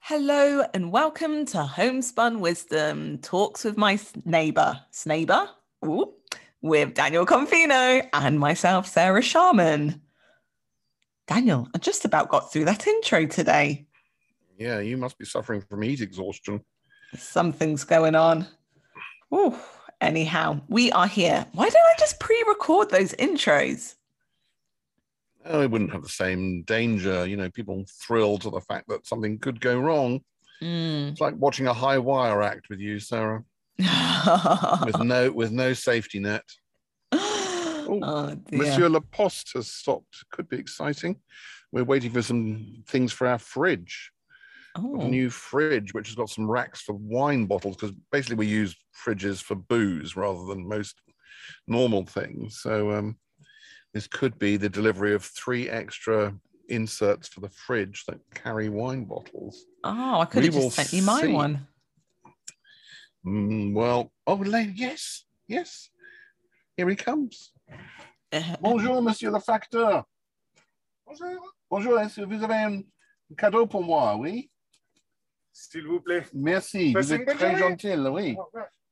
Hello and welcome to Homespun Wisdom Talks with my neighbor, Snaber, Ooh, with Daniel Confino and myself, Sarah Sharman. Daniel, I just about got through that intro today. Yeah, you must be suffering from heat exhaustion. Something's going on. Ooh, anyhow, we are here. Why don't I just pre record those intros? Oh, it wouldn't have the same danger. You know, people thrill to the fact that something could go wrong. Mm. It's like watching a high wire act with you, Sarah, with no with no safety net. oh. Monsieur Laposte has stopped. Could be exciting. We're waiting for some things for our fridge. Oh. A new fridge, which has got some racks for wine bottles, because basically we use fridges for booze rather than most normal things. So um, this could be the delivery of three extra inserts for the fridge that carry wine bottles. Oh, I could We have just sent you my see. one. Mm, well, oh, yes, yes. Here he comes. Bonjour, monsieur le facteur. Bonjour. Bonjour, est-ce que vous avez un cadeau pour moi, oui? S'il vous plaît. Merci, vous Passez êtes une bonne très journée. gentil, oui.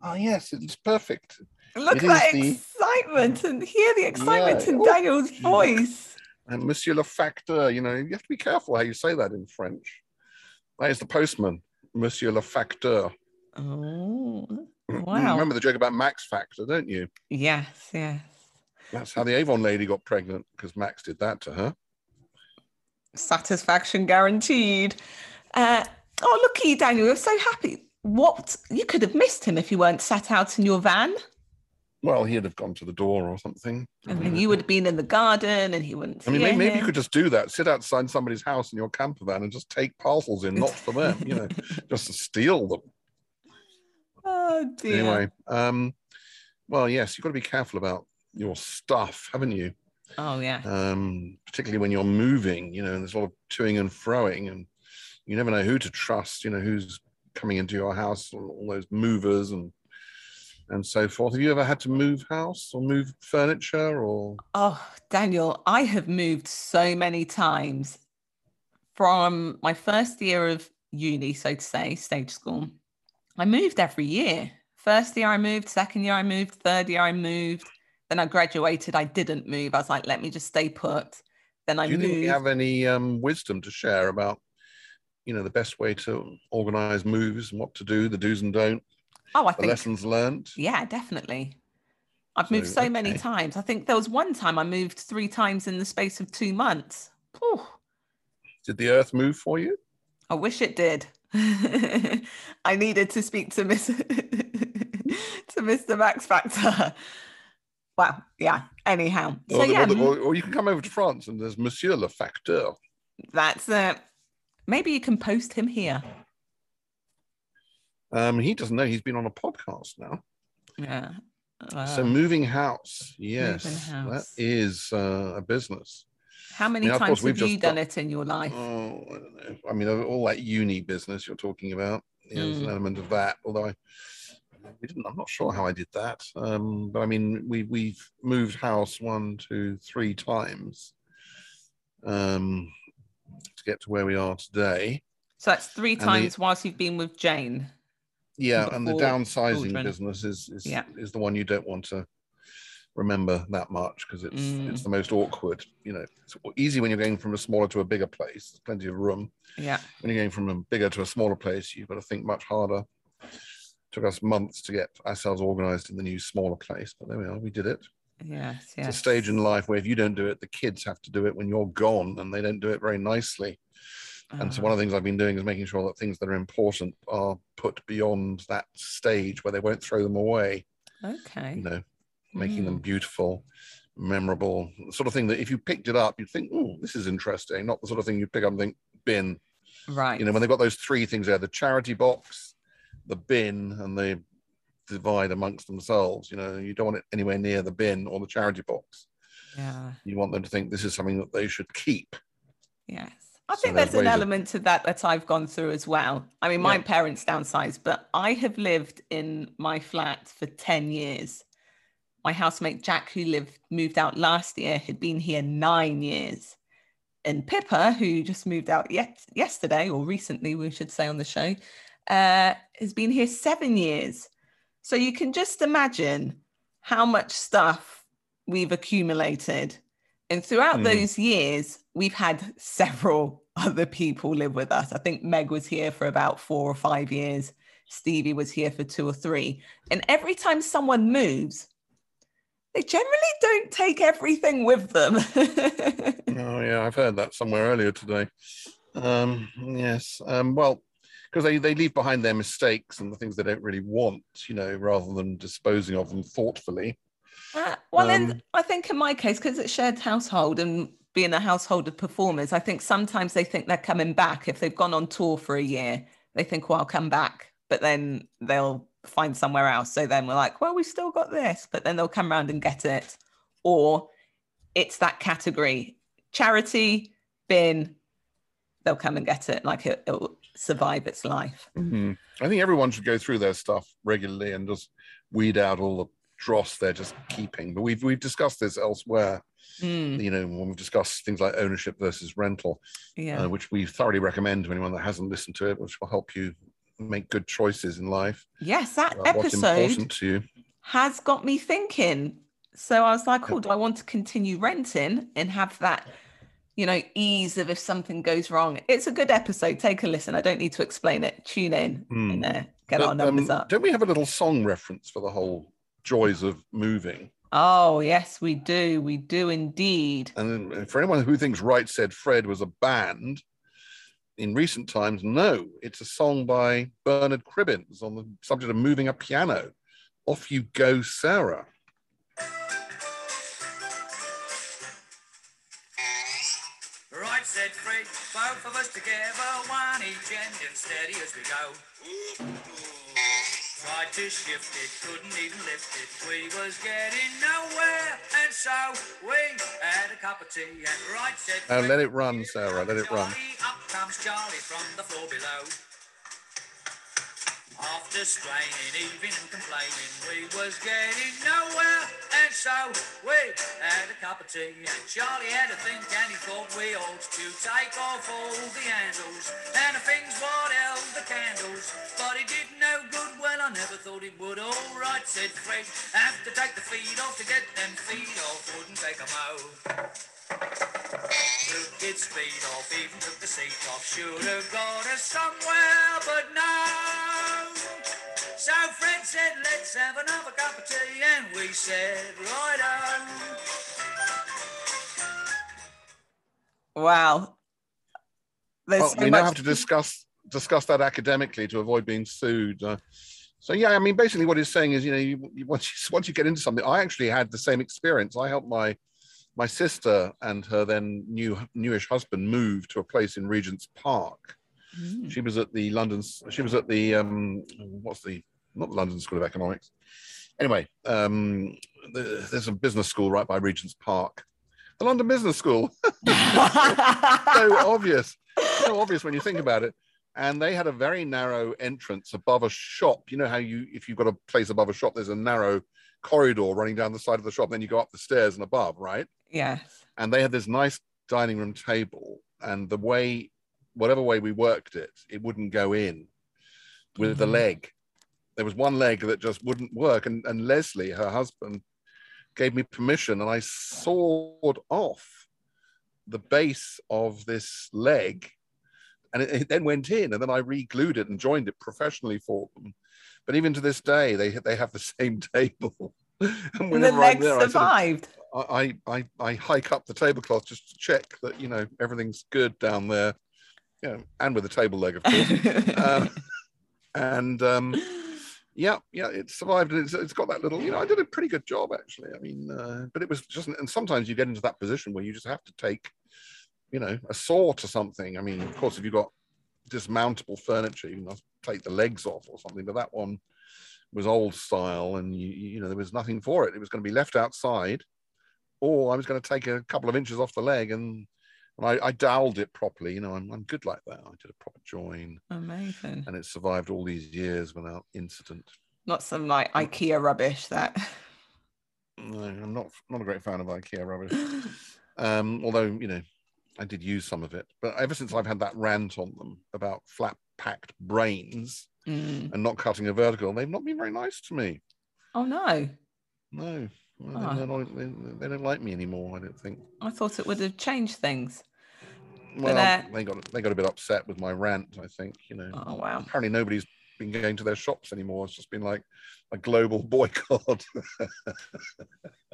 Ah, yes, it's perfect. Look It at that is the- excitement and hear the excitement Yeah. in Oh. Daniel's voice. And monsieur le facteur, you know, you have to be careful how you say that in French. That is the postman, monsieur le facteur. Oh, You wow. remember the joke about Max Factor, don't you? Yes, yes. That's how the Avon lady got pregnant because Max did that to her. Satisfaction guaranteed. Uh, oh, looky, Daniel, we're so happy. What you could have missed him if you weren't sat out in your van, Well, he'd have gone to the door or something. and then you would have been in the garden, and he wouldn't. I mean, maybe, maybe you could just do that. Sit outside somebody's house in your camper van and just take parcels in, not for them, you know, just to steal them. Oh dear. Anyway, um, well, yes, you've got to be careful about your stuff, haven't you? Oh yeah. Um, particularly when you're moving, you know, and there's a lot of toing and froing, and you never know who to trust, you know, who's coming into your house, all those movers and and so forth. Have you ever had to move house or move furniture or Oh, Daniel, I have moved so many times from my first year of uni, so to say, stage school. I moved every year. First year I moved, second year I moved, third year I moved. Then I graduated, I didn't move. I was like, let me just stay put. Then I do you moved. think you have any um, wisdom to share about, you know, the best way to organize moves and what to do, the do's and don't, oh, I the think lessons learned? Yeah, definitely. I've moved So, so many times. I think there was one time I moved three times in the space of two months. Whew. Did the earth move for you? I wish it did. I needed to speak to Miss to Mr. Max Factor. Well, yeah. Anyhow, so or, yeah, or- or you can come over to France and there's Monsieur le Facteur. that's it. Maybe you can post him here. Um, he doesn't know he's been on a podcast now. Yeah. so moving house, yes, house. that is uh, a business. how many yeah, of times have you done got- it in your life? Oh, I. I mean, all that uni business you're talking about, yeah, there's an Mm. element of that. Although I, we didn't, I'm not sure how I did that. Um, but I mean, we we've moved house one, two, three times um, get to where we are today. So that's three the- times whilst you've been with Jane. Yeah, and the downsizing children. business is is, Yeah. is the one you don't want to remember that much because it's Mm. it's the most awkward. You know, it's easy when you're going from a smaller to a bigger place. There's plenty of room. Yeah. When you're going from a bigger to a smaller place, you've got to think much harder. Took us months to get ourselves organized in the new smaller place, but there we are. We did it. Yes. It's a stage in life where if you don't do it, the kids have to do it when you're gone, and they don't do it very nicely. And so one of the things I've been doing is making sure that things that are important are put beyond that stage where they won't throw them away. okay. You know, making Mm. them beautiful, memorable, the sort of thing that if you picked it up, you'd think, "Oh, this is interesting." Not the sort of thing you pick up and think, "Bin." Right. You know, when they've got those three things there: the charity box, the bin, and they divide amongst themselves. You know, you don't want it anywhere near the bin or the charity box. yeah. You want them to think this is something that they should keep. Yes. I So think there's an element to that that I've gone through as well. I mean, my Yeah. parents downsized, but I have lived in my flat for 10 years. My housemate Jack, who lived moved out last year, had been here nine years. And Pippa, who just moved out yet yesterday or recently, we should say on the show, uh, has been here seven years. So you can just imagine how much stuff we've accumulated. And throughout Hmm. those years, we've had several other people live with us. I think Meg was here for about four or five years. Stevie was here for two or three. And every time someone moves, they generally don't take everything with them. Oh yeah, I've heard that somewhere earlier today. Um, yes. Um, well, because they, they leave behind their mistakes and the things they don't really want, you know, rather than disposing of them thoughtfully. Uh, well, in, Um, I think in my case, because it's shared household and being a household of performers, I think sometimes they think they're coming back. If they've gone on tour for a year, they think, well, I'll come back, but then they'll find somewhere else. So then we're like, well, we've still got this, but then they'll come around and get it. Or it's that category charity, bin, they'll come and get it. Like it, it'll survive its life. Mhm. I think everyone should go through their stuff regularly and just weed out all the dross they're just keeping. But we've we've discussed this elsewhere. Mm, You know, when we've discussed things like ownership versus rental, yeah. uh, which we thoroughly recommend to anyone that hasn't listened to it, which will help you make good choices in life. yes, that episode. to you. has got me thinking. So I was like, oh, do I want to continue renting and have that, you know, ease of if something goes wrong? It's a good episode. Take a listen. I don't need to explain it. Tune in Hmm. and uh, get But, our numbers um, up. Don't we have a little song reference for the whole joys of moving? Oh, yes, we do. We do indeed. And for anyone who thinks Right Said Fred was a band in recent times, no, it's a song by Bernard Cribbins on the subject of moving a piano. Off you go, Sarah. Said Fred, both of us together, one each end and steady as we go. Tried to shift it, couldn't even lift it. We was getting nowhere, and so we had a cup of tea. And right said Now let it run, Sarah, let it run. Up comes Charlie from the floor below. After straining, even and complaining, we was getting nowhere, and so we had a cup of tea. And Charlie had a think, and he thought we ought to take off all the handles and the things what held the candles. But it did no good. Well, I never thought it would. All right, said Fred. Have to take the feet off to get them feet off. Wouldn't take 'em out. Took its feet off, even took the seat off. Should have got us somewhere, but no. So Fred said, let's have another cup of tea, and we said, right on. Wow. There's Well, so we now have to discuss discuss that academically to avoid being sued. Uh, so yeah, I mean, basically, what he's saying is, you know, you, you, once you once you get into something, I actually had the same experience. I helped my my sister and her then new newish husband moved to a place in Regent's Park. Mm. She was at the London. She was at the um, what's the not the London School of Economics. Anyway, um, the, there's a business school right by Regent's Park, the London Business School. so obvious, so obvious when you think about it. And they had a very narrow entrance above a shop. You know how you, if you've got a place above a shop, there's a narrow corridor running down the side of the shop. Then you go up the stairs and above, right? yes. and they had this nice dining room table and the way whatever way we worked it it wouldn't go in with the Mhm. leg there was one leg that just wouldn't work and, and leslie her husband gave me permission and i sawed off the base of this leg and it, it then went in and then i re-glued it and joined it professionally for them but even to this day they they have the same table and the whenever I'm legs there, I sort of- survived. I, I I hike up the tablecloth just to check that you know everything's good down there, you know, and with the table leg, of course. um, and um, yeah, yeah, it survived, and it's, it's got that little. You know, I did a pretty good job actually. I mean, uh, but it was just, and sometimes you get into that position where you just have to take, you know, a saw to something. I mean, of course, if you've got dismountable furniture, you can take the legs off or something. But that one was old style, and you, you know, there was nothing for it. It was going to be left outside or I was going to take a couple of inches off the leg and And I, I doweled it properly. You know, I'm, I'm good like that. I did a proper join, Amazing. and it survived all these years without incident. Not some like IKEA rubbish that. No, I'm not not a great fan of IKEA rubbish. Um, although you know, I did use some of it. But ever since I've had that rant on them about flat packed brains Mm. and not cutting a vertical, they've not been very nice to me. Oh no. No, Well, Ah. they're not, they, they don't like me anymore. I don't think. I thought it would have changed things. Well, uh, they got they got a bit upset with my rant. I think you know. Oh wow. Apparently, nobody's been going to their shops anymore. It's just been like a global boycott.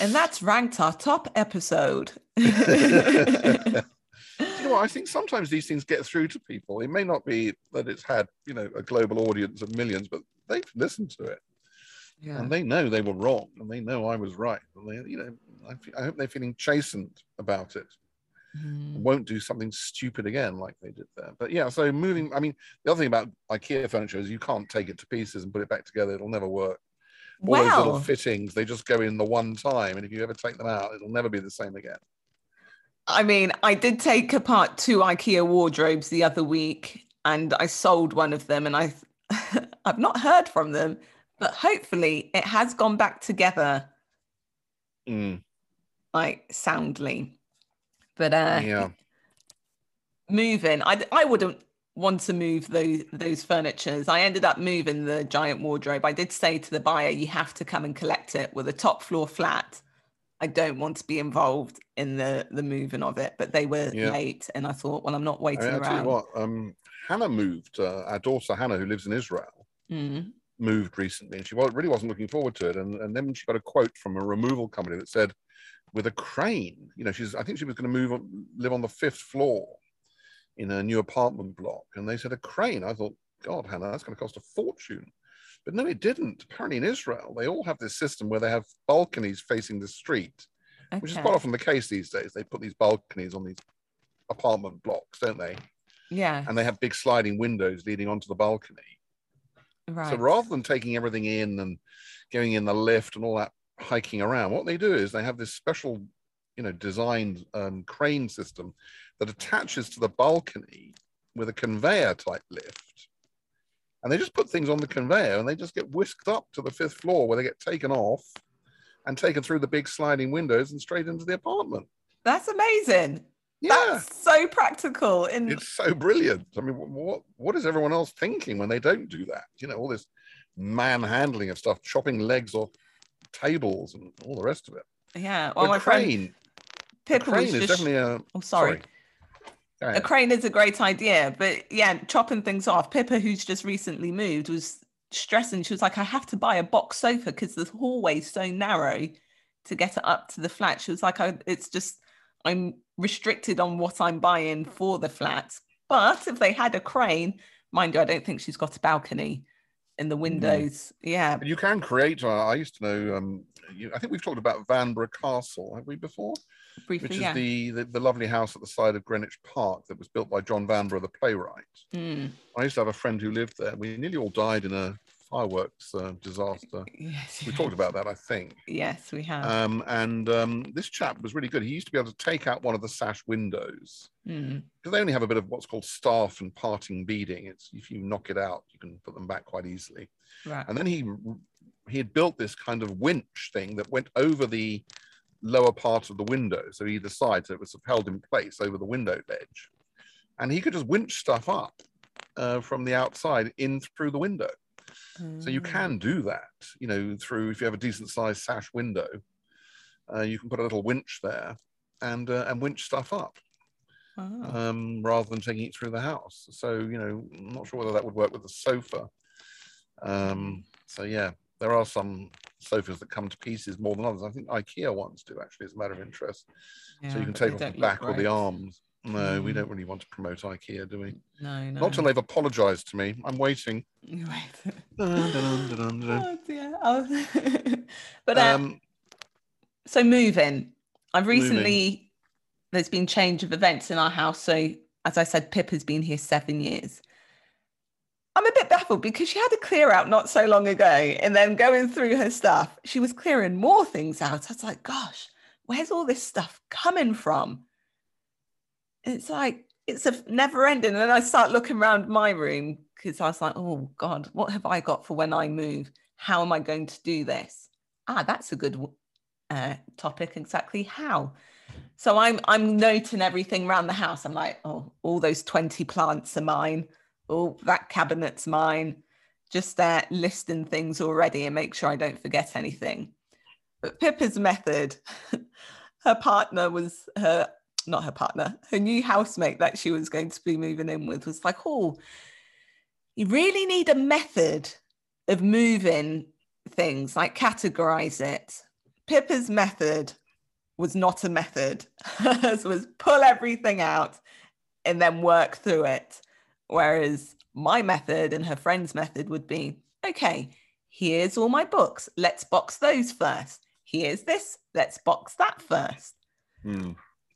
And that's ranked our top episode. you know what? I think sometimes these things get through to people. It may not be that it's had, you know, a global audience of millions, but they've listened to it yeah. and they know they were wrong and they know I was right. And they, you know, I, I hope they're feeling chastened about it. Mm. Won't do something stupid again like they did there. But yeah, so moving. I mean, the other thing about IKEA furniture is you can't take it to pieces and put it back together. It'll never work. All those little fittings, they just go in the one time, and if you ever take them out, it'll never be the same again. I mean, I did take apart two IKEA wardrobes the other week and I sold one of them and I I've not heard from them, but hopefully it has gone back together Mm, like soundly. But uh yeah. moving, I I wouldn't want to move those those furnitures. I ended up moving the giant wardrobe. I did say to the buyer, you have to come and collect it with a top floor flat. I don't want to be involved in the the moving of it, but they were Yeah. late, and I thought, well, I'm not waiting tell you around. what, um, Hannah moved, uh, our daughter Hannah, who lives in Israel, Mm. moved recently and she really wasn't looking forward to it. And, and then she got a quote from a removal company that said, with a crane, you know, she's, I think she was going to move on, live on the fifth floor in a new apartment block. And they said, a crane. I thought, God, Hannah, that's going to cost a fortune. But no, it didn't. Apparently in Israel, they all have this system where they have balconies facing the street, which is quite often the case these days. They put these balconies on these apartment blocks, don't they? Yeah, and they have big sliding windows leading onto the balcony. right. So rather than taking everything in and going in the lift and all that hiking around, what they do is they have this special, you know, designed um, crane system that attaches to the balcony with a conveyor type lift. And they just put things on the conveyor and they just get whisked up to the fifth floor where they get taken off and taken through the big sliding windows and straight into the apartment. That's amazing. Yeah. That's so practical. And it's so brilliant. I mean, what what is everyone else thinking when they don't do that? You know, all this manhandling of stuff, chopping legs off tables and all the rest of it. yeah, well, But my friend crane, Pippa crane was is just. definitely a. oh, sorry. Go A crane is a great idea, but yeah, chopping things off. Pippa, who's just recently moved, was stressing. She was like, I have to buy a box sofa because the hallway's so narrow to get it up to the flat. She was like, I, it's just, I'm restricted on what I'm buying for the flat. But if they had a crane, mind you, I don't think she's got a balcony in the windows. Yeah, you can create. Uh, I used to know. Um, you, I think we've talked about Vanbrugh Castle, have we before? briefly, Which is yeah. the, the the lovely house at the side of Greenwich Park that was built by John Vanbrugh, the playwright. Mm, I used to have a friend who lived there. We nearly all died in a fireworks uh, disaster. yes, We talked about that, I think. Yes, we have. Um, and um, this chap was really good. He used to be able to take out one of the sash windows Mm, because they only have a bit of what's called staff and parting beading. It's if you knock it out, you can put them back quite easily. right. And then he he had built this kind of winch thing that went over the lower part of the window, so either side, so it was held in place over the window ledge, and he could just winch stuff up uh, from the outside in through the window. So you Mm, can do that, you know, through if you have a decent sized sash window, uh, you can put a little winch there and uh, and winch stuff up oh. um, rather than taking it through the house. So you know, I'm not sure whether that would work with a sofa. Um, so yeah, there are some sofas that come to pieces more than others. I think IKEA ones do actually, as a matter of interest. so you can take off the back or the arms. No, we Mm. don't really want to promote IKEA, do we? No, no. Not till they've apologised to me. I'm waiting. Right. Dun, dun, dun, dun, dun. oh dear. Oh. but uh, Um, so moving. I've moving. recently there's been change of events in our house. So as I said, Pip has been here seven years. I'm a bit baffled because she had a clear out not so long ago, and then going through her stuff, she was clearing more things out. I was like, gosh, where's all this stuff coming from? it's like it's a never ending. And then I start looking around my room because I was like, oh God, what have I got for when I move? How am I going to do this? Ah, that's a good uh, topic. Exactly how. So I'm I'm noting everything around the house. I'm like, oh, all those 20 plants are mine. Oh, that cabinet's mine. Just there listing things already and make sure I don't forget anything. But Pippa's method, her partner was her not her partner, her new housemate that she was going to be moving in with was like, oh, you really need a method of moving things, like categorize it. Pippa's method was not a method. Hers was pull everything out and then work through it. Whereas my method and her friend's method would be okay, here's all my books. Let's box those first. Here's this. Let's box that first. Hmm.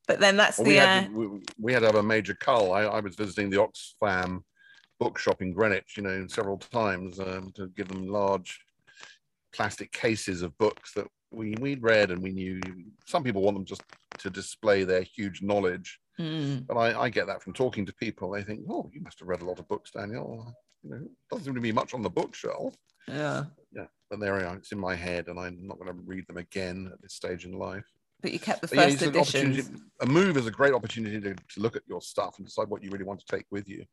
But then that's Well, the. we, uh, had, we, we had to have a major cull. I, I was visiting the Oxfam bookshop in Greenwich, you know, several times um, to give them large plastic cases of books that we we'd read and we knew. Some people want them just to display their huge knowledge, mm, but I, I get that from talking to people. They think, "Oh, you must have read a lot of books, Daniel." You know, doesn't seem to be much on the bookshelf. yeah. Yeah, but there we are. It's in my head, and I'm not going to read them again at this stage in life. But you kept the But first opportunity- editions. A move is a great opportunity to, to look at your stuff and decide what you really want to take with you.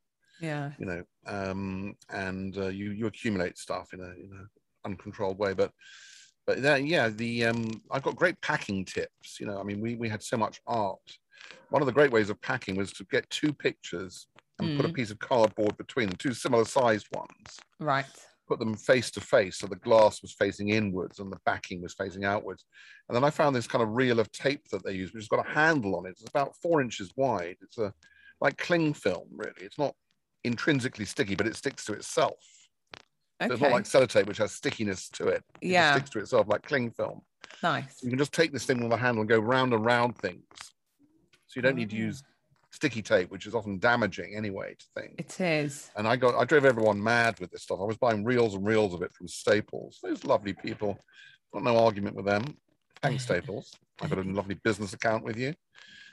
Yeah. You know, um, and uh, you you accumulate stuff in a in an uncontrolled way. But but that, yeah, the um, I've got great packing tips. You know, I mean, we we had so much art. One of the great ways of packing was to get two pictures and put a Mm. piece of cardboard between them, two similar sized ones Right. put them face to face so the glass was facing inwards and the backing was facing outwards and then i found this kind of reel of tape that they use which has got a handle on it it's about four inches wide it's a like cling film really it's not intrinsically sticky but it sticks to itself Okay. so it's not like sellotape which has stickiness to it it yeah. sticks to itself like cling film Nice. you can just take this thing with a handle and go round and round things so you don't need to Oh. use sticky tape which is often damaging anyway to things It is. and I got I drove everyone mad with this stuff. I was buying reels and reels of it from Staples. Those lovely people. Got no argument with them. Thanks, Staples. I've got a lovely business account with you.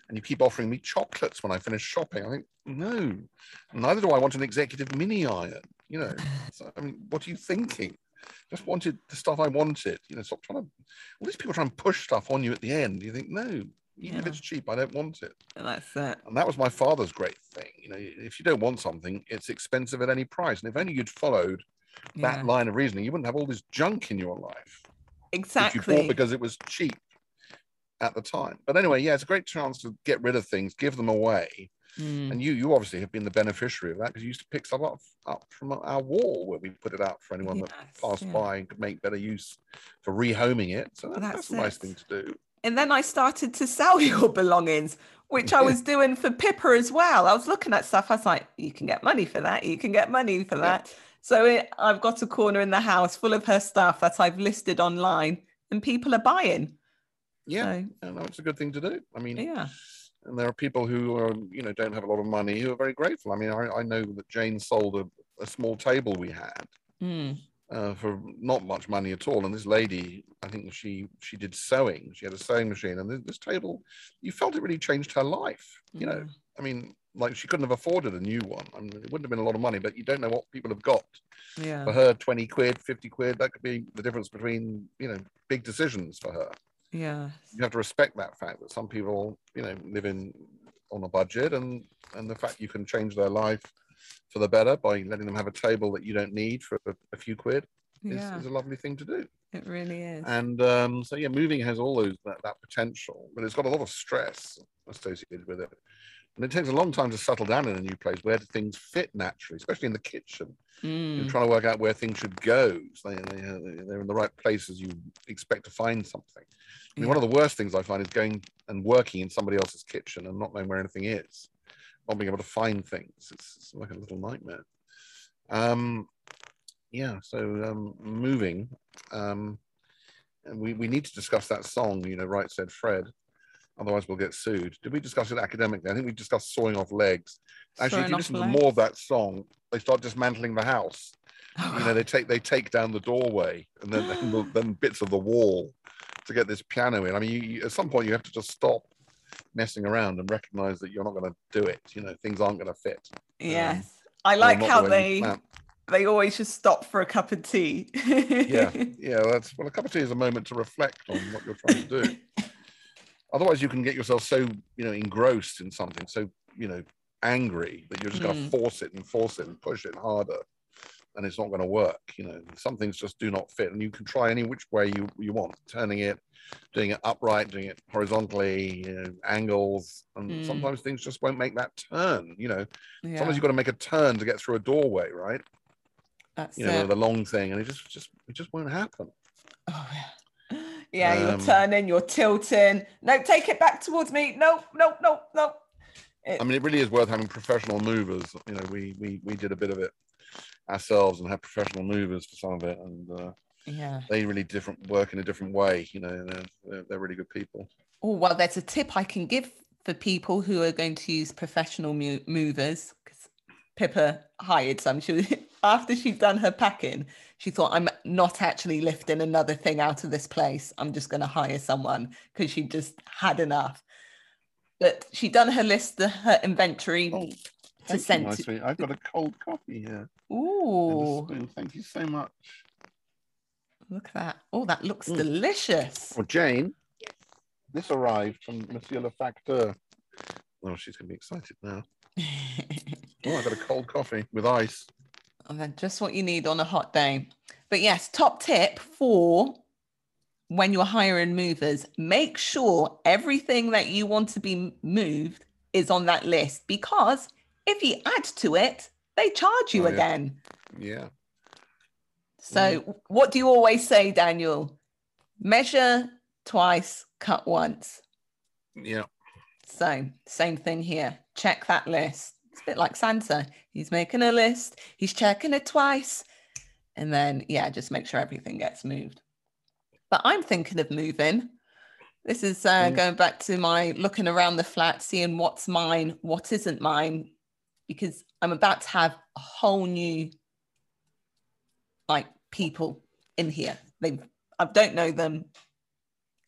And you keep offering me chocolates when I finish shopping. I think, no, neither do I want an executive mini iron. You know, so, I mean, what are you thinking? Just wanted the stuff I wanted. You know, stop trying to, all these people trying to push stuff on you at the end. You think, no, even if it's cheap, I don't want it. That's it. And that was my father's great thing. You know, if you don't want something, it's expensive at any price. And if only you'd followed that Yeah. line of reasoning, you wouldn't have all this junk in your life that you Exactly. bought because it was cheap at the time. But anyway, yeah, it's a great chance to get rid of things, give them away. Mm, And you, you obviously have been the beneficiary of that because you used to pick stuff up, up from our wall where we put it out for anyone that passed yeah. by and could make better use for rehoming it. So that- That's that's, a nice thing to do. And then I started to sell your belongings, which I was doing for Pippa as well. I was looking at stuff. I was like, you can get money for that. You can get money for that. So it, I've got a corner in the house full of her stuff that I've listed online and people are buying. Yeah, So, no, it's a good thing to do. I mean, yeah. and there are people who are, you know don't have a lot of money who are very grateful. I mean, I, I know that Jane sold a, a small table we had Mm, uh, for not much money at all, and this lady, I think she she did sewing. She had a sewing machine, and this, this table, you felt it really changed her life. You know, mm, I mean, like she couldn't have afforded a new one. I mean, it wouldn't have been a lot of money, but you don't know what people have got. yeah. For her, twenty quid, fifty quid, that could be the difference between you know big decisions for her. Yeah. you have to respect that fact that some people you know live in on a budget and and the fact you can change their life for the better by letting them have a table that you don't need for a, a few quid. Is, Yeah. is a lovely thing to do. It really is. and um, so yeah moving has all those that, that potential but it's got a lot of stress associated with it. And it takes a long time to settle down in a new place where do things fit naturally especially in the kitchen. You're Mm, trying to work out where things should go. So they, they, they're in the right places. You expect to find something. I mean, one of the worst things I find is going and working in somebody else's kitchen and not knowing where anything is, not being able to find things. It's, it's like a little nightmare. Um, yeah, so um, moving. Um, and we, we need to discuss that song, you know, Right Said Fred. Otherwise, we'll get sued. Did we discuss it academically? I think we discussed sawing off legs. Actually, if you listen to legs. more of that song, they start dismantling the house Oh, you know they take they take down the doorway and then then, the, then bits of the wall to get this piano in i mean you, you, at some point you have to just stop messing around and recognize that you're not going to do it. You know, things aren't going to fit. Yes. I like not the how they they always just stop for a cup of tea. Yeah, yeah. That's well, a cup of tea is a moment to reflect on what you're trying to do. Otherwise, you can get yourself so you know engrossed in something, so you know angry that you're just going to Mm. force it and force it and push it harder, and it's not going to work. You know, some things just do not fit, and you can try any which way you you want, turning it, doing it upright, doing it horizontally, you know, angles, and Mm. sometimes things just won't make that turn. You know, yeah, sometimes you've got to make a turn to get through a doorway, right? that's You know, it. the long thing, and it just just it just won't happen. Oh, yeah. Yeah, you're Um, turning, you're tilting. No, take it back towards me. No, no, no, no. It- I mean, it really is worth having professional movers. You know, we we we did a bit of it ourselves and have professional movers for some of it, and uh, yeah. they really different work in a different way. You know, they're, they're, really good people. Oh, well, there's a tip I can give for people who are going to use professional movers because Pippa hired some. She after she'd done her packing, she thought, I'm not actually lifting another thing out of this place. I'm just going to hire someone because she just had enough. But she'd done her list, the, her inventory. Oh, to thank send you, my to- I've got a cold coffee here. and Ooh. Thank you so much. look at that. Oh, that looks Mm. delicious. Well, Jane, this arrived from Monsieur Le Facteur. Oh, she's going to be excited now. Oh, I've got a cold coffee with ice. And then just what you need on a hot day. But yes, top tip for when you're hiring movers, make sure everything that you want to be moved is on that list because if you add to it, they charge you Oh, yeah. again. Yeah. So, what do you always say, Daniel? Measure twice, cut once. Yeah. So, same thing here. Check that list. It's a bit like Santa. He's making a list, he's checking it twice, and then, yeah, just make sure everything gets moved. But I'm thinking of moving. This is uh, Mm. going back to my looking around the flat, seeing what's mine, what isn't mine, because I'm about to have a whole new, like, people in here. They, I don't know them.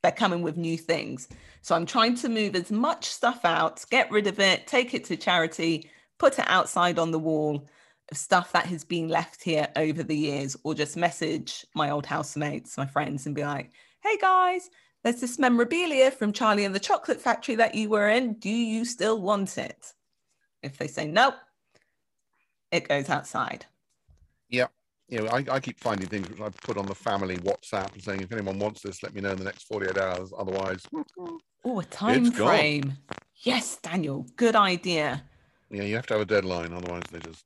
They're coming with new things. So I'm trying to move as much stuff out, get rid of it, take it to charity, put it outside on the wall of stuff that has been left here over the years, or just message my old housemates, my friends, and be like, hey guys, there's this memorabilia from Charlie and the Chocolate Factory that you were in. Do you still want it? If they say no, it goes outside. Yeah. You know, I, I keep finding things which I put on the family WhatsApp and saying, if anyone wants this, let me know in the next 48 hours. Otherwise, Oh, a time It's gone. frame. Yes, Daniel, good idea. yeah, you have to have a deadline. Otherwise, they just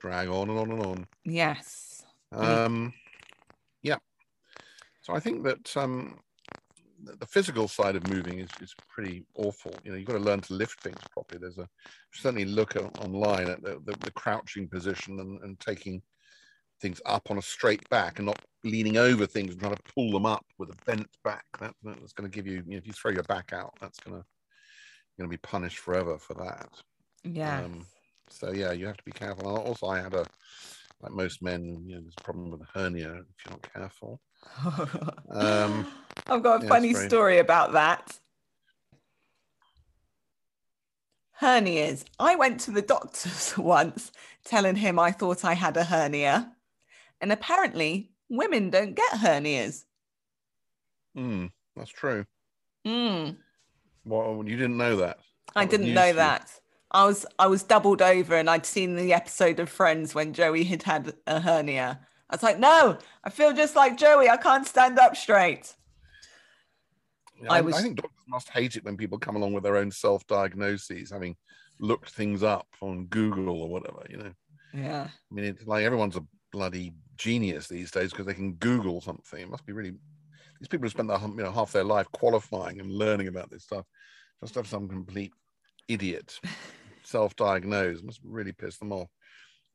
drag on and on and on. Yes. Um, yeah. So I think that um, the physical side of moving is, is pretty awful. You know, you've got to learn to lift things properly. There's a certainly look online at the, the, the crouching position and, and taking things up on a straight back and not leaning over things and trying to pull them up with a bent back. That, that's going to give you, you know, if you throw your back out, that's going to going to be punished forever for that. Yeah. Um, so yeah, you have to be careful. Also, I had a like most men, you know, there's a problem with a hernia if you're not careful. Um, I've got a yeah, funny very- story about that. Hernias. I went to the doctor's once telling him I thought I had a hernia. And apparently, women don't get hernias. Mm, that's true. Mm, Well, you didn't know that. I That was didn't know that. I was I was doubled over and I'd seen the episode of Friends when Joey had had a hernia. I was like, no, I feel just like Joey. I can't stand up straight. Yeah, I was- I think doctors must hate it when people come along with their own self-diagnoses, having looked things up on Google or whatever. You know, Yeah. I mean, it's like everyone's a bloody genius these days because they can Google something. It must be really. These people have spent their, you know half their life qualifying and learning about this stuff. Just have some complete idiot self-diagnose must really piss them off.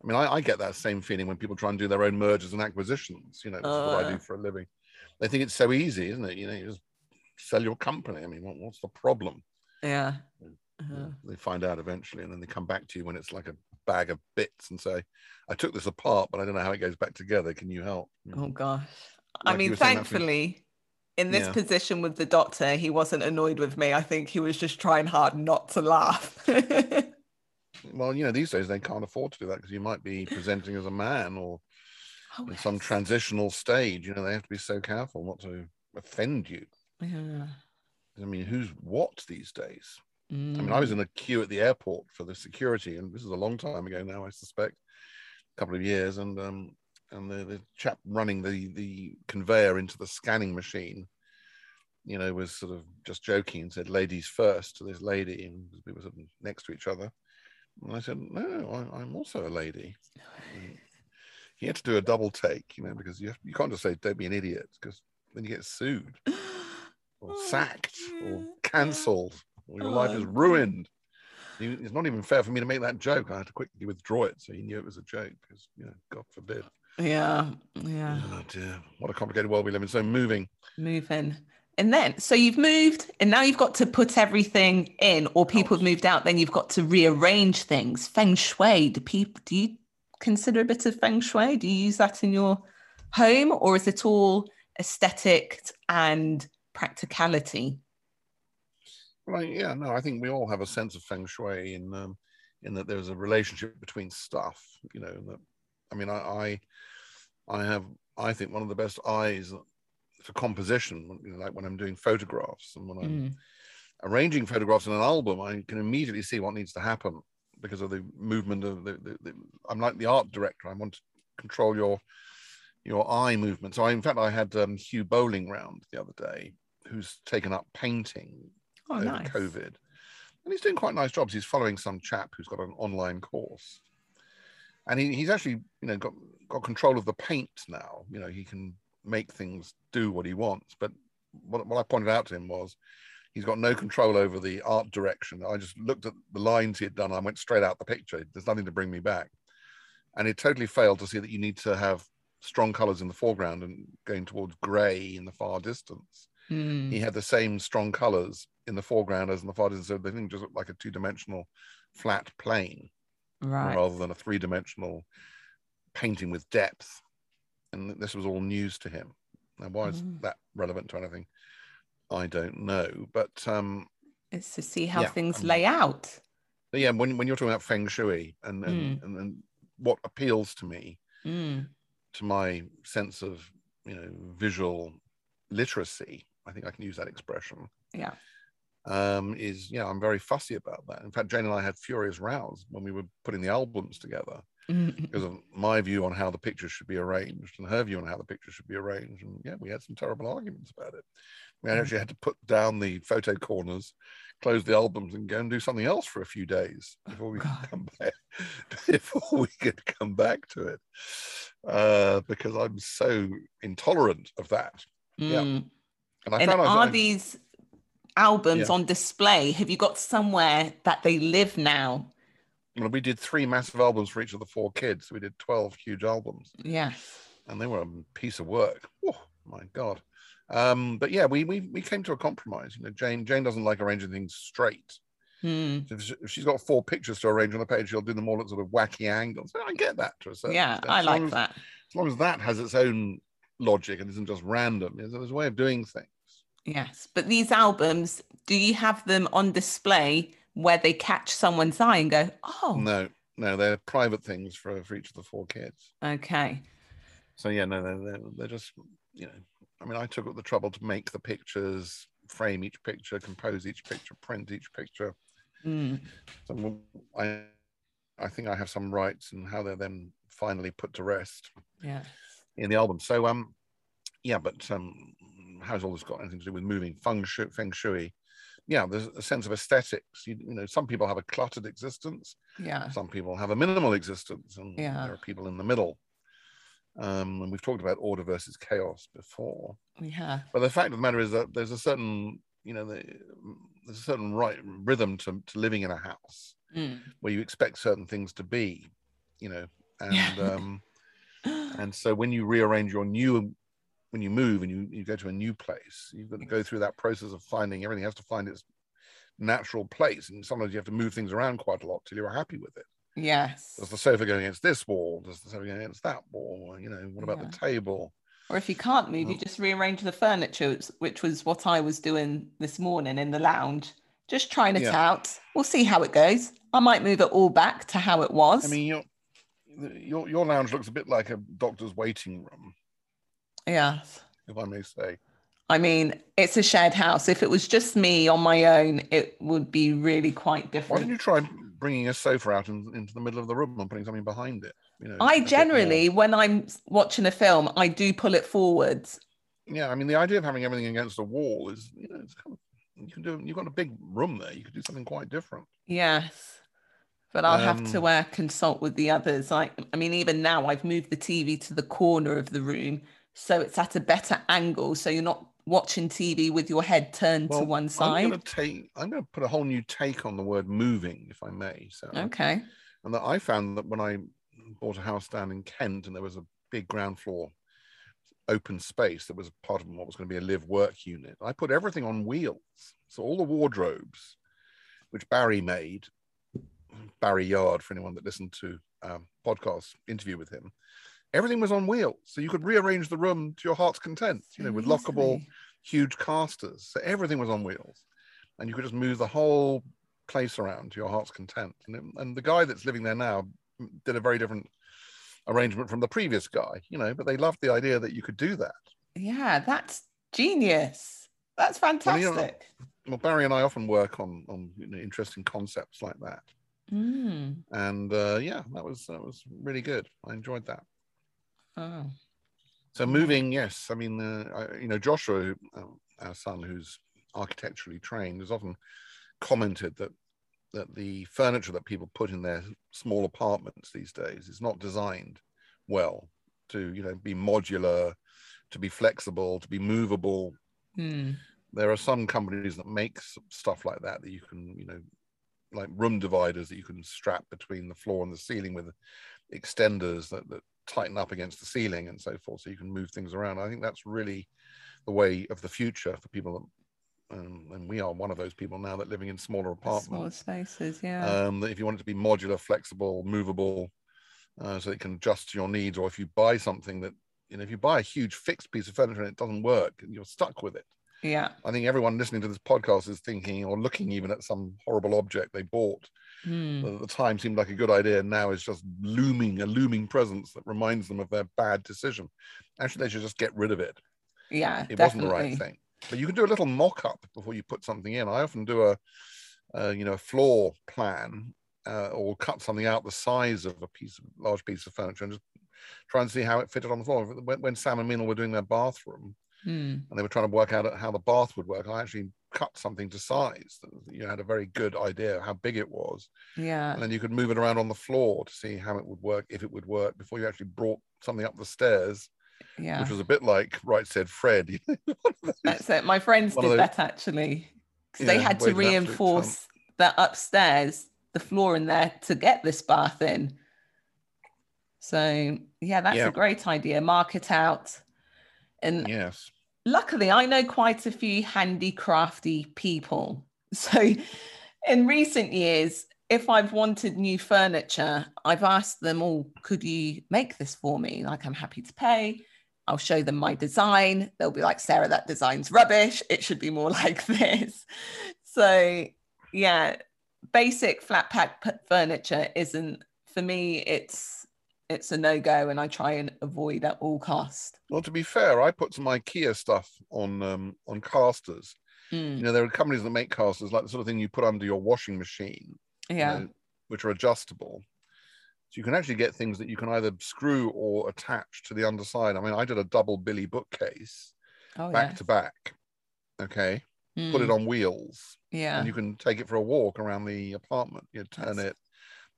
I mean, I, I get that same feeling when people try and do their own mergers and acquisitions. You know, is what I Uh. do for a living. They think it's so easy, isn't it? You know, you just sell your company. I mean, what, what's the problem? Yeah. Uh-huh. They find out eventually, and then they come back to you when it's like a bag of bits and say, "I took this apart, but I don't know how it goes back together. Can you help?" Oh gosh. Like I mean, were saying, that's when- thankfully, in this Yeah. position with the doctor, he wasn't annoyed with me. I think he was just trying hard not to laugh. Well, you know, these days they can't afford to do that because you might be presenting as a man or Oh, in some transitional stage. You know, they have to be so careful not to offend you. Yeah. I mean, who's what these days? I mean, Mm. I was in a queue at the airport for the security, and this is a long time ago now, I suspect, a couple of years, and um, and the, the chap running the the conveyor into the scanning machine, you know, was sort of just joking and said "ladies first to this lady, and we were sort of next to each other, and I said, "No, I, I'm also a lady." And he had to do a double take, you know, because you have, you can't just say "don't be an idiot" because then you get sued or Oh, sacked or cancelled or your oh, life Oh, is ruined. It's not even fair for me to make that joke. I had to quickly withdraw it so he knew it was a joke because, you know, God forbid. Yeah. Yeah. Oh dear, what a complicated world we live in. So moving. Moving. And then, so you've moved, and now you've got to put everything in, or people have moved out. Then you've got to rearrange things. Feng shui. Do people? Do you consider a bit of feng shui? Do you use that in your home, or is it all aesthetic and practicality? Well, yeah, no, I think we all have a sense of feng shui in um, in that there's a relationship between stuff. You know, that I mean, I, I I have I think one of the best eyes for composition, you know, like when I'm doing photographs and when I'm Mm. arranging photographs in an album, I can immediately see what needs to happen because of the movement of the, the, the I'm like the art director. I want to control your your eye movement. So I, in fact, I had um, Hugh Bowling round the other day, who's taken up painting Oh, over nice. COVID, and he's doing quite nice jobs. He's following some chap who's got an online course, and he, he's actually you know got got control of the paint now. You know he can make things do what he wants. But what, what I pointed out to him was he's got no control over the art direction. I just looked at the lines he had done. And I went straight out the picture. There's nothing to bring me back, and it totally failed to see that you need to have strong colors in the foreground and going towards gray in the far distance Mm. he had the same strong colors in the foreground as in the far distance. So the thing just looked like a two dimensional flat plane Right. rather than a three dimensional painting with depth. And this was all news to him. Now, why is Mm. that relevant to anything? I don't know. But um, It's to see how Yeah, things um, lay out. yeah, when, when you're talking about feng shui and, and, and, and what appeals to me, Mm. to my sense of, you know, visual literacy, I think I can use that expression. Yeah. um, is yeah, I'm very fussy about that. In fact, Jane and I had furious rows when we were putting the albums together Mm. because of my view on how the pictures should be arranged and her view on how the pictures should be arranged. And yeah, we had some terrible arguments about it. We Mm. actually had to put down the photo corners, close the albums, and go and do something else for a few days before we could come back. Before we could come back to it, uh, because I'm so intolerant of that. Yeah. Mm. And I And found are I- these albums Yeah. on display? Have you got somewhere that they live now? Well, we did three massive albums for each of the four kids. We did 12 huge albums Yes. and they were a piece of work. Oh my God. Um, but yeah, we, we we came to a compromise. You know, Jane Jane doesn't like arranging things straight. Hmm. If, she, if she's got four pictures to arrange on a page, she'll do them all at sort of wacky angles. I get that to a certain Yeah, extent. I like as- that. As long as that has its own logic and isn't just random, there's, there's a way of doing things. Yes. But these albums, do you have them on display where they catch someone's eye and go, oh, No, no, they're private things for, for each of the four kids. okay. So yeah, no, they're, they're, they're just, you know, I mean, I took up the trouble to make the pictures, frame each picture, compose each picture, print each picture. Mm. So I, I think I have some rights and how they're then finally put to rest Yeah. in the album. So um, yeah, but um, how's all this got anything to do with moving feng shui? Feng shui? Yeah, there's a sense of aesthetics. You, you know, some people have a cluttered existence. Yeah. Some people have a minimal existence, and Yeah. there are people in the middle. Um, and we've talked about order versus chaos before. Yeah. But the fact of the matter is that there's a certain, you know, the, there's a certain right rhythm to, to living in a house Mm. where you expect certain things to be, you know, and um, and so when you rearrange your new, when you move and you you go to a new place, you've got to go through that process of finding everything has to find its natural place, and sometimes you have to move things around quite a lot till you're happy with it. yes. Does the sofa go against this wall? Does the sofa go against that wall? You know, what about Yeah. the table? Or if you can't move, you just rearrange the furniture, which- was what I was doing this morning in the lounge. Just trying it Yeah. out. We'll see how it goes. I might move it all back to how it was. I mean, your your your lounge looks a bit like a doctor's waiting room, yeah. if I may say. I mean, it's a shared house. If it was just me on my own, it would be really quite different. Why don't you try bringing a sofa out in, into the middle of the room and putting something behind it? You know, I generally, when I'm watching a film, I do pull it forwards. yeah. I mean, the idea of having everything against the wall is, you know, it's kind of, you can do. You've got a big room there. You could do something quite different. Yes. But I'll have to Um, uh, consult with the others. Like, I mean, even now I've moved the TV to the corner of the room so it's at a better angle. So you're not watching TV with your head turned to one I'm side. going to take. I'm going to put a whole new take on the word moving, if I may. So, Okay. and that I found that when I bought a house down in Kent and there was a big ground floor open space that was part of what was going to be a live work unit, I put everything on wheels. So all the wardrobes, which Barry made, Barry Yard, for anyone that listened to um, podcast interview with him, everything was on wheels. So you could rearrange the room to your heart's content, you know, with lockable huge casters. So everything was on wheels, and you could just move the whole place around to your heart's content. And, it- and the guy that's living there now did a very different arrangement from the previous guy, you know, but they loved the idea that you could do that. Yeah, that's genius. That's Well, you know- fantastic. Well, Barry and I often work on on you know, interesting concepts like that, Mm. and uh, yeah, that was that was really good. I enjoyed that. Oh. So moving, yes, I mean, uh, I, you know, Joshua, um, our son, who's architecturally trained, has often commented that that the furniture that people put in their small apartments these days is not designed well to, you know, be modular, to be flexible, to be movable. Hmm. There are some companies that make stuff like that that you can, you know, like room dividers that you can strap between the floor and the ceiling with extenders that, that tighten up against the ceiling and so forth, so you can move things around. I think that's really the way of the future for people that, um, and we are one of those people now that living in smaller apartments, Smaller spaces, yeah. Um, that if you want it to be modular, flexible, movable, uh, so it can adjust to your needs, or if you buy something that, you know, if you buy a huge fixed piece of furniture and it doesn't work, you're stuck with it. yeah. I think everyone listening to this podcast is thinking or looking even at some horrible object they bought Hmm. that at the time seemed like a good idea and now is just looming, a looming presence that reminds them of their bad decision. Actually, they should just get rid of it. Yeah, It definitely. wasn't the right thing. But you can do a little mock up before you put something in. I often do a, uh, you know, a floor plan uh, or cut something out the size of a piece of large piece of furniture and just try and see how it fitted on the floor. When, when Sam and Mina were doing their bathroom, Hmm. and they were trying to work out how the bath would work. I actually cut something to size. You had a very good idea of how big it was, Yeah. and then you could move it around on the floor to see how it would work, if it would work, before you actually brought something up the stairs, Yeah. which was a bit like Right Said Fred. you know, one of those- That's it. My friends did those- that actually. 'Cause they had to weighed an absolute reinforce that upstairs, the floor in there to get this bath in. So yeah, that's Yeah. a great idea. Mark it out. And yes, luckily I know quite a few handicrafty people. So in recent years, if I've wanted new furniture, I've asked them, all, could you make this for me? Like, I'm happy to pay. I'll show them my design. They'll be like, Sarah, that design's rubbish. It should be more like this. So, yeah, basic flat pack furniture isn't for me. It's it's a no go, and I try and avoid at all cost. well, to be fair, I put some IKEA stuff on um, on casters. Mm, You know, there are companies that make casters like the sort of thing you put under your washing machine. you yeah, know, which are adjustable. So you can actually get things that you can either screw or attach to the underside. I mean, I did a double Billy bookcase oh back yeah, to back. Okay, put it Mm, on wheels, yeah, and you can take it for a walk around the apartment. You turn That's- it,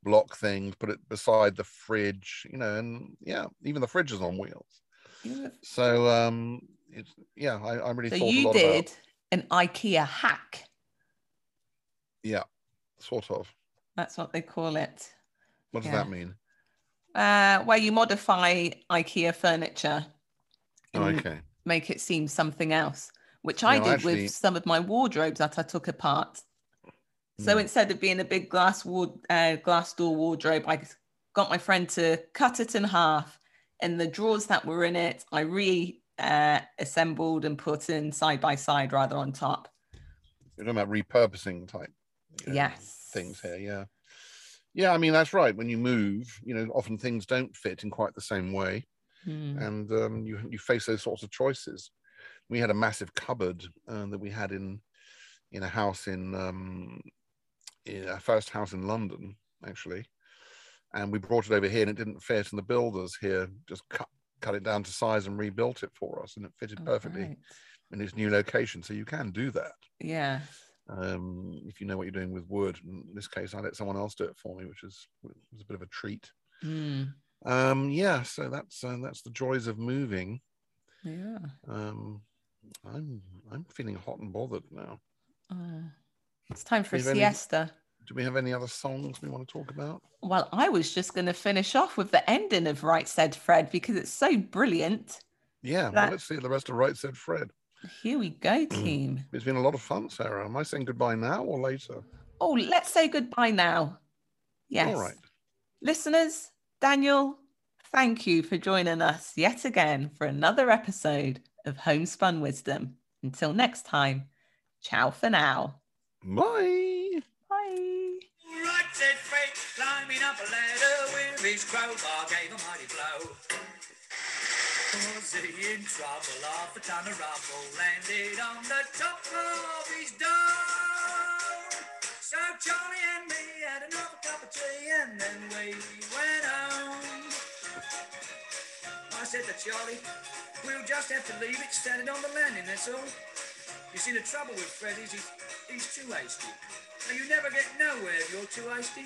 block things, put it beside the fridge. You know, and yeah, even the fridge is on wheels. Yeah. So um, it's yeah, I, I really So thought you did about an IKEA hack. yeah, sort of. That's what they call it. What does Yeah. that mean? Uh, where you modify IKEA furniture and Okay. make it seem something else, which I No, did actually- with some of my wardrobes that I took apart. So Mm. instead of being a big glass ward, uh, glass door wardrobe, I got my friend to cut it in half, and the drawers that were in it, I reassembled uh, and put in side by side rather on top. You're talking about repurposing type you know, Yes. things here, yeah. Yeah, I mean that's right. When you move, you know, often things don't fit in quite the same way, Hmm. and um, you you face those sorts of choices. We had a massive cupboard uh, that we had in in a house in um, in our first house in London, actually, and we brought it over here, and it didn't fit, and the builders here just cut cut it down to size and rebuilt it for us, and it fitted Oh, perfectly right. in its new location. So you can do that Yeah. um, if you know what you're doing with wood. In this case, I let someone else do it for me, which is was a bit of a treat. Hmm. Um, yeah, so that's uh, that's the joys of moving. Yeah. Um, I'm I'm feeling hot and bothered now. Oh. It's time for a Have any- siesta. Do we have any other songs we want to talk about? Well, I was just going to finish off with the ending of Right Said Fred because it's so brilliant. Yeah, well, let's see the rest of Right Said Fred. Here we go, team. It's been a lot of fun, Sarah. Am I saying goodbye now or later? Oh, let's say goodbye now. Yes. All right. Listeners, Daniel, thank you for joining us yet again for another episode of Homespun Wisdom. Until next time, ciao for now. Bye. Bye. Right said Fred, climbing up a ladder with his crowbar, gave a mighty blow. Was he in trouble? Half a ton of rubble landed on the top of his dome. So Charlie and me had another cup of tea and then we went home. I said to Charlie, we'll just have to leave it standing on the landing, that's all. You see, the trouble with Fred is he's, he's too hasty. Now, you never get nowhere if you're too hasty.